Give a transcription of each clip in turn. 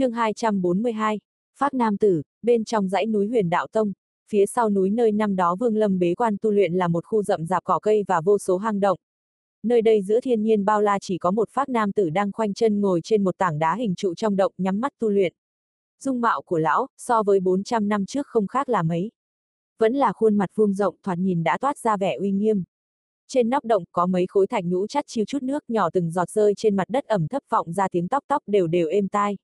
chương 242, Phát Nam Tử, bên trong dãy núi huyền đạo tông, phía sau núi nơi năm đó Vương Lâm bế quan tu luyện là một khu rậm rạp cỏ cây và vô số hang động. Nơi đây giữa thiên nhiên bao la chỉ có một Phát Nam Tử đang khoanh chân ngồi trên một tảng đá hình trụ trong động nhắm mắt tu luyện. Dung mạo của lão, so với 400 năm trước không khác là mấy. Vẫn là khuôn mặt vuông rộng thoạt nhìn đã toát ra vẻ uy nghiêm. Trên nóc động có mấy khối thạch nhũ chắt chiêu chút nước nhỏ từng giọt rơi trên mặt đất ẩm thấp vọng ra tiếng tóc tóc đều đều êm tai.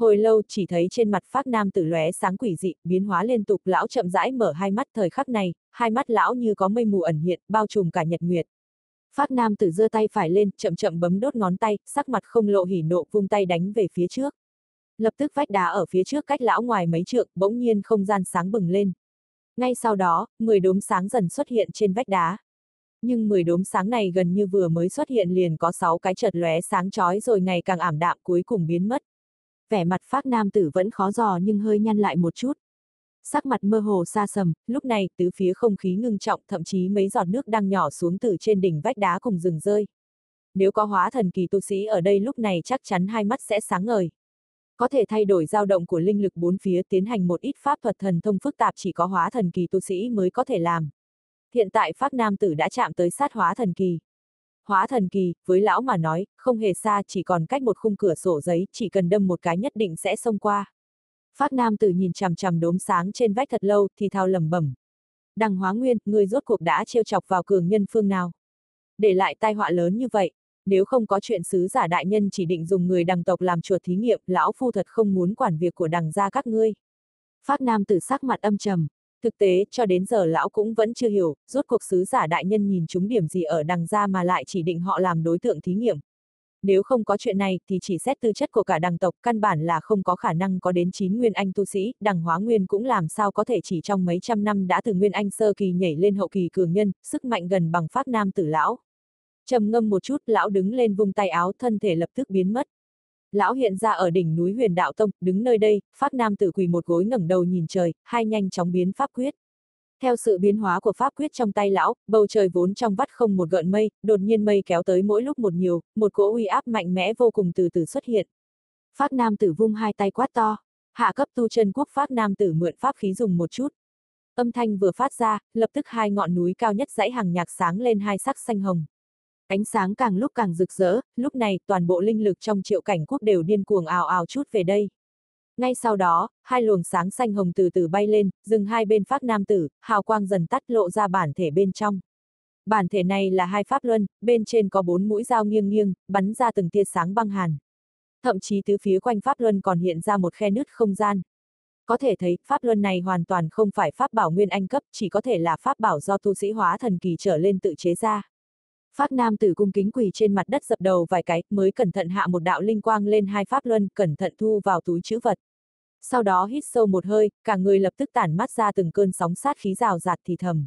Hồi lâu chỉ thấy trên mặt phác nam tử lóe sáng quỷ dị, biến hóa liên tục lão chậm rãi mở hai mắt thời khắc này, hai mắt lão như có mây mù ẩn hiện, bao trùm cả nhật nguyệt. Phát nam tử giơ tay phải lên, chậm chậm bấm đốt ngón tay, sắc mặt không lộ hỉ nộ vung tay đánh về phía trước. Lập tức vách đá ở phía trước cách lão ngoài mấy trượng, bỗng nhiên không gian sáng bừng lên. Ngay sau đó, 10 đốm sáng dần xuất hiện trên vách đá. Nhưng 10 đốm sáng này gần như vừa mới xuất hiện liền có 6 cái chợt lóe sáng chói rồi ngày càng ảm đạm cuối cùng biến mất. Vẻ mặt phác nam tử vẫn khó dò nhưng hơi nhăn lại một chút. Sắc mặt mơ hồ xa sầm, lúc này tứ phía không khí ngưng trọng thậm chí mấy giọt nước đang nhỏ xuống từ trên đỉnh vách đá cùng rừng rơi. Nếu có hóa thần kỳ tu sĩ ở đây lúc này chắc chắn hai mắt sẽ sáng ngời. Có thể thay đổi dao động của linh lực bốn phía tiến hành một ít pháp thuật thần thông phức tạp chỉ có hóa thần kỳ tu sĩ mới có thể làm. Hiện tại Pháp Nam Tử đã chạm tới sát hóa thần kỳ. Hóa thần kỳ, với lão mà nói, không hề xa chỉ còn cách một khung cửa sổ giấy, chỉ cần đâm một cái nhất định sẽ xông qua. Phát Nam Tử nhìn chằm chằm đốm sáng trên vách thật lâu, thì thao lầm bẩm. Đằng hóa nguyên, người rốt cuộc đã trêu chọc vào cường nhân phương nào. Để lại tai họa lớn như vậy, nếu không có chuyện sứ giả đại nhân chỉ định dùng người đằng tộc làm chuột thí nghiệm, lão phu thật không muốn quản việc của đằng gia các ngươi. Phát Nam Tử sắc mặt âm trầm, Thực tế, cho đến giờ lão cũng vẫn chưa hiểu, rốt cuộc sứ giả đại nhân nhìn chúng điểm gì ở đằng ra mà lại chỉ định họ làm đối tượng thí nghiệm. Nếu không có chuyện này thì chỉ xét tư chất của cả đằng tộc căn bản là không có khả năng có đến 9 nguyên anh tu sĩ, đằng hóa nguyên cũng làm sao có thể chỉ trong mấy trăm năm đã từ nguyên anh sơ kỳ nhảy lên hậu kỳ cường nhân, sức mạnh gần bằng phát nam tử lão. trầm ngâm một chút, lão đứng lên vung tay áo thân thể lập tức biến mất. Lão hiện ra ở đỉnh núi huyền đạo tông, đứng nơi đây, Pháp Nam tử quỳ một gối ngẩng đầu nhìn trời, hai nhanh chóng biến pháp quyết. Theo sự biến hóa của pháp quyết trong tay lão, bầu trời vốn trong vắt không một gợn mây, đột nhiên mây kéo tới mỗi lúc một nhiều, một cỗ uy áp mạnh mẽ vô cùng từ từ xuất hiện. Pháp Nam tử vung hai tay quát to, hạ cấp tu chân quốc Pháp Nam tử mượn pháp khí dùng một chút. Âm thanh vừa phát ra, lập tức hai ngọn núi cao nhất dãy hàng nhạc sáng lên hai sắc xanh hồng. Ánh sáng càng lúc càng rực rỡ, lúc này toàn bộ linh lực trong triệu cảnh quốc đều điên cuồng ào ào chút về đây. Ngay sau đó, hai luồng sáng xanh hồng từ từ bay lên, dừng hai bên phát nam tử, hào quang dần tắt lộ ra bản thể bên trong. Bản thể này là hai pháp luân, bên trên có bốn mũi dao nghiêng nghiêng, bắn ra từng tia sáng băng hàn. Thậm chí tứ phía quanh pháp luân còn hiện ra một khe nứt không gian. Có thể thấy, pháp luân này hoàn toàn không phải pháp bảo nguyên anh cấp, chỉ có thể là pháp bảo do tu sĩ hóa thần kỳ trở lên tự chế ra. Phát nam tử cung kính quỳ trên mặt đất dập đầu vài cái, mới cẩn thận hạ một đạo linh quang lên hai pháp luân, cẩn thận thu vào túi chữ vật. Sau đó hít sâu một hơi, cả người lập tức tản mắt ra từng cơn sóng sát khí rào rạt thì thầm.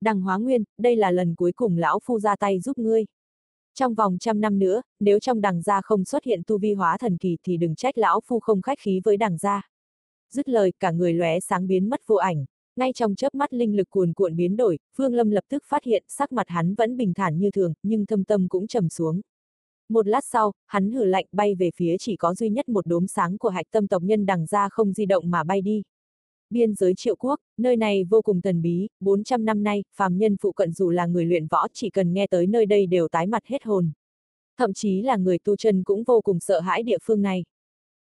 Đằng hóa nguyên, đây là lần cuối cùng lão phu ra tay giúp ngươi. Trong vòng trăm năm nữa, nếu trong đằng gia không xuất hiện tu vi hóa thần kỳ thì đừng trách lão phu không khách khí với đằng gia. Dứt lời, cả người lóe sáng biến mất vô ảnh, ngay trong chớp mắt linh lực cuồn cuộn biến đổi, Vương Lâm lập tức phát hiện sắc mặt hắn vẫn bình thản như thường, nhưng thâm tâm cũng trầm xuống. Một lát sau, hắn hử lạnh bay về phía chỉ có duy nhất một đốm sáng của hạch tâm tộc nhân đằng ra không di động mà bay đi. Biên giới triệu quốc, nơi này vô cùng thần bí, 400 năm nay, phàm nhân phụ cận dù là người luyện võ chỉ cần nghe tới nơi đây đều tái mặt hết hồn. Thậm chí là người tu chân cũng vô cùng sợ hãi địa phương này.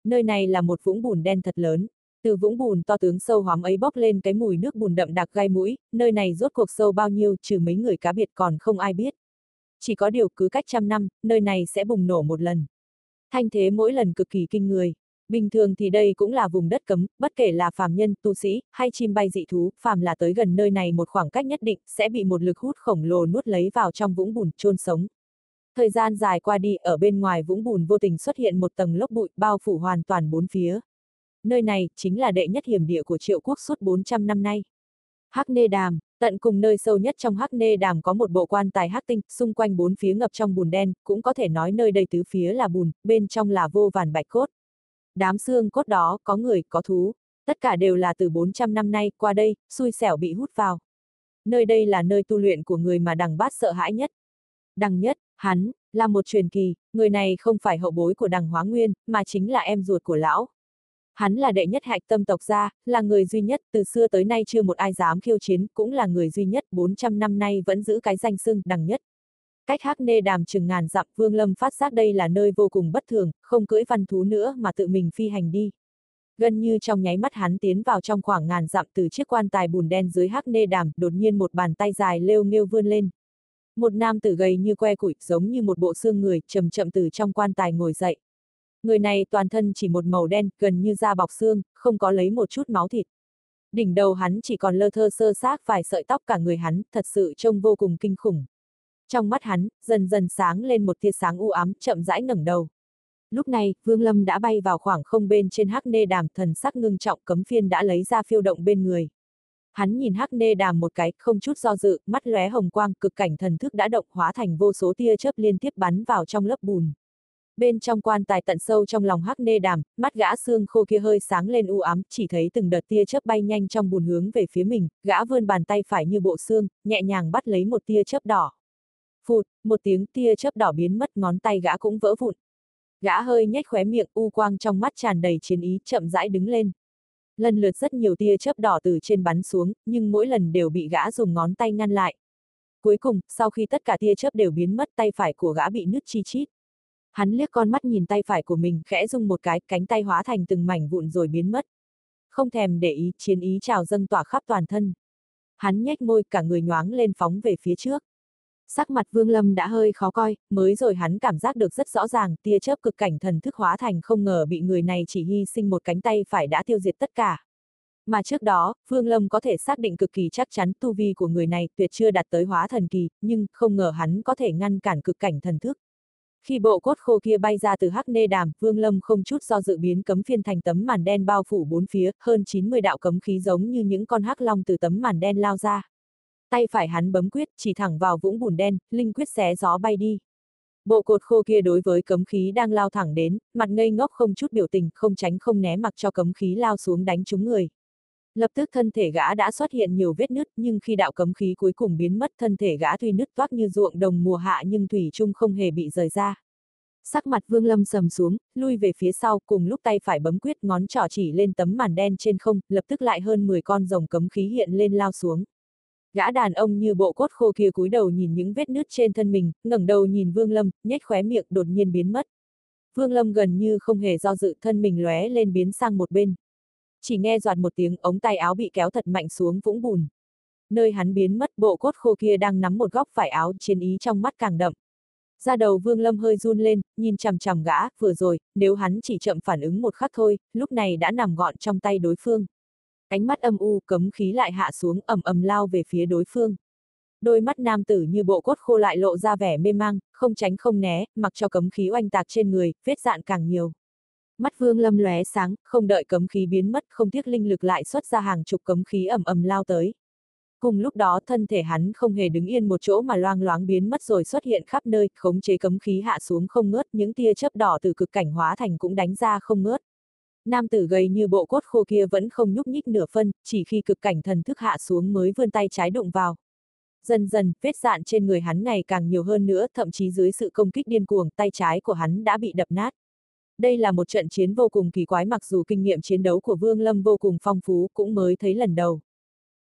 Nơi này là một vũng bùn đen thật lớn, từ vũng bùn to tướng sâu hóm ấy bốc lên cái mùi nước bùn đậm đặc gai mũi, nơi này rốt cuộc sâu bao nhiêu trừ mấy người cá biệt còn không ai biết. Chỉ có điều cứ cách trăm năm, nơi này sẽ bùng nổ một lần. Thanh thế mỗi lần cực kỳ kinh người. Bình thường thì đây cũng là vùng đất cấm, bất kể là phàm nhân, tu sĩ, hay chim bay dị thú, phàm là tới gần nơi này một khoảng cách nhất định, sẽ bị một lực hút khổng lồ nuốt lấy vào trong vũng bùn, chôn sống. Thời gian dài qua đi, ở bên ngoài vũng bùn vô tình xuất hiện một tầng lốc bụi, bao phủ hoàn toàn bốn phía nơi này chính là đệ nhất hiểm địa của triệu quốc suốt 400 năm nay. Hắc Nê Đàm, tận cùng nơi sâu nhất trong Hắc Nê Đàm có một bộ quan tài hắc tinh, xung quanh bốn phía ngập trong bùn đen, cũng có thể nói nơi đây tứ phía là bùn, bên trong là vô vàn bạch cốt. Đám xương cốt đó có người, có thú, tất cả đều là từ 400 năm nay qua đây, xui xẻo bị hút vào. Nơi đây là nơi tu luyện của người mà đằng bát sợ hãi nhất. Đằng nhất, Hắn, là một truyền kỳ, người này không phải hậu bối của đằng hóa nguyên, mà chính là em ruột của lão. Hắn là đệ nhất hạch tâm tộc gia, là người duy nhất, từ xưa tới nay chưa một ai dám khiêu chiến, cũng là người duy nhất 400 năm nay vẫn giữ cái danh xưng đằng nhất. Cách hắc nê đàm chừng ngàn dặm, Vương Lâm phát giác đây là nơi vô cùng bất thường, không cưỡi văn thú nữa mà tự mình phi hành đi. Gần như trong nháy mắt hắn tiến vào trong khoảng ngàn dặm từ chiếc quan tài bùn đen dưới hắc nê đàm, đột nhiên một bàn tay dài lêu nghêu vươn lên. Một nam tử gầy như que củi, giống như một bộ xương người, chậm chậm từ trong quan tài ngồi dậy. Người này toàn thân chỉ một màu đen, gần như da bọc xương, không có lấy một chút máu thịt. Đỉnh đầu hắn chỉ còn lơ thơ sơ xác vài sợi tóc cả người hắn, thật sự trông vô cùng kinh khủng. Trong mắt hắn, dần dần sáng lên một tia sáng u ám, chậm rãi ngẩng đầu. Lúc này, Vương Lâm đã bay vào khoảng không bên trên hắc nê đàm, thần sắc ngưng trọng cấm phiên đã lấy ra phiêu động bên người. Hắn nhìn hắc nê đàm một cái, không chút do dự, mắt lóe hồng quang, cực cảnh thần thức đã động hóa thành vô số tia chớp liên tiếp bắn vào trong lớp bùn. Bên trong quan tài tận sâu trong lòng hắc nê đàm, mắt gã xương khô kia hơi sáng lên u ám, chỉ thấy từng đợt tia chớp bay nhanh trong bùn hướng về phía mình, gã vươn bàn tay phải như bộ xương, nhẹ nhàng bắt lấy một tia chớp đỏ. Phụt, một tiếng tia chớp đỏ biến mất ngón tay gã cũng vỡ vụn. Gã hơi nhếch khóe miệng, u quang trong mắt tràn đầy chiến ý, chậm rãi đứng lên. Lần lượt rất nhiều tia chớp đỏ từ trên bắn xuống, nhưng mỗi lần đều bị gã dùng ngón tay ngăn lại. Cuối cùng, sau khi tất cả tia chớp đều biến mất tay phải của gã bị nứt chi chít. Hắn liếc con mắt nhìn tay phải của mình, khẽ rung một cái, cánh tay hóa thành từng mảnh vụn rồi biến mất. Không thèm để ý, chiến ý trào dâng tỏa khắp toàn thân. Hắn nhếch môi, cả người nhoáng lên phóng về phía trước. Sắc mặt Vương Lâm đã hơi khó coi, mới rồi hắn cảm giác được rất rõ ràng, tia chớp cực cảnh thần thức hóa thành không ngờ bị người này chỉ hy sinh một cánh tay phải đã tiêu diệt tất cả. Mà trước đó, Vương Lâm có thể xác định cực kỳ chắc chắn tu vi của người này tuyệt chưa đạt tới hóa thần kỳ, nhưng không ngờ hắn có thể ngăn cản cực cảnh thần thức. Khi bộ cốt khô kia bay ra từ hắc nê đàm, Vương Lâm không chút do dự biến cấm phiên thành tấm màn đen bao phủ bốn phía, hơn 90 đạo cấm khí giống như những con hắc long từ tấm màn đen lao ra. Tay phải hắn bấm quyết, chỉ thẳng vào vũng bùn đen, linh quyết xé gió bay đi. Bộ cột khô kia đối với cấm khí đang lao thẳng đến, mặt ngây ngốc không chút biểu tình, không tránh không né mặc cho cấm khí lao xuống đánh trúng người. Lập tức thân thể gã đã xuất hiện nhiều vết nứt, nhưng khi đạo cấm khí cuối cùng biến mất thân thể gã tuy nứt toác như ruộng đồng mùa hạ nhưng thủy chung không hề bị rời ra. Sắc mặt Vương Lâm sầm xuống, lui về phía sau, cùng lúc tay phải bấm quyết ngón trỏ chỉ lên tấm màn đen trên không, lập tức lại hơn 10 con rồng cấm khí hiện lên lao xuống. Gã đàn ông như bộ cốt khô kia cúi đầu nhìn những vết nứt trên thân mình, ngẩng đầu nhìn Vương Lâm, nhếch khóe miệng đột nhiên biến mất. Vương Lâm gần như không hề do dự thân mình lóe lên biến sang một bên. Chỉ nghe doạt một tiếng ống tay áo bị kéo thật mạnh xuống vũng bùn. Nơi hắn biến mất bộ cốt khô kia đang nắm một góc phải áo chiến ý trong mắt càng đậm. Ra đầu Vương Lâm hơi run lên, nhìn chằm chằm gã, vừa rồi, nếu hắn chỉ chậm phản ứng một khắc thôi, lúc này đã nằm gọn trong tay đối phương. Ánh mắt âm u cấm khí lại hạ xuống ầm ầm lao về phía đối phương. Đôi mắt nam tử như bộ cốt khô lại lộ ra vẻ mê mang, không tránh không né, mặc cho cấm khí oanh tạc trên người, vết dạn càng nhiều. Mắt vương lâm lóe sáng, không đợi cấm khí biến mất, không tiếc linh lực lại xuất ra hàng chục cấm khí ầm ầm lao tới. Cùng lúc đó thân thể hắn không hề đứng yên một chỗ mà loang loáng biến mất rồi xuất hiện khắp nơi, khống chế cấm khí hạ xuống không ngớt, những tia chớp đỏ từ cực cảnh hóa thành cũng đánh ra không ngớt. Nam tử gầy như bộ cốt khô kia vẫn không nhúc nhích nửa phân, chỉ khi cực cảnh thần thức hạ xuống mới vươn tay trái đụng vào. Dần dần, vết dạn trên người hắn ngày càng nhiều hơn nữa, thậm chí dưới sự công kích điên cuồng, tay trái của hắn đã bị đập nát. Đây là một trận chiến vô cùng kỳ quái mặc dù kinh nghiệm chiến đấu của Vương Lâm vô cùng phong phú, cũng mới thấy lần đầu.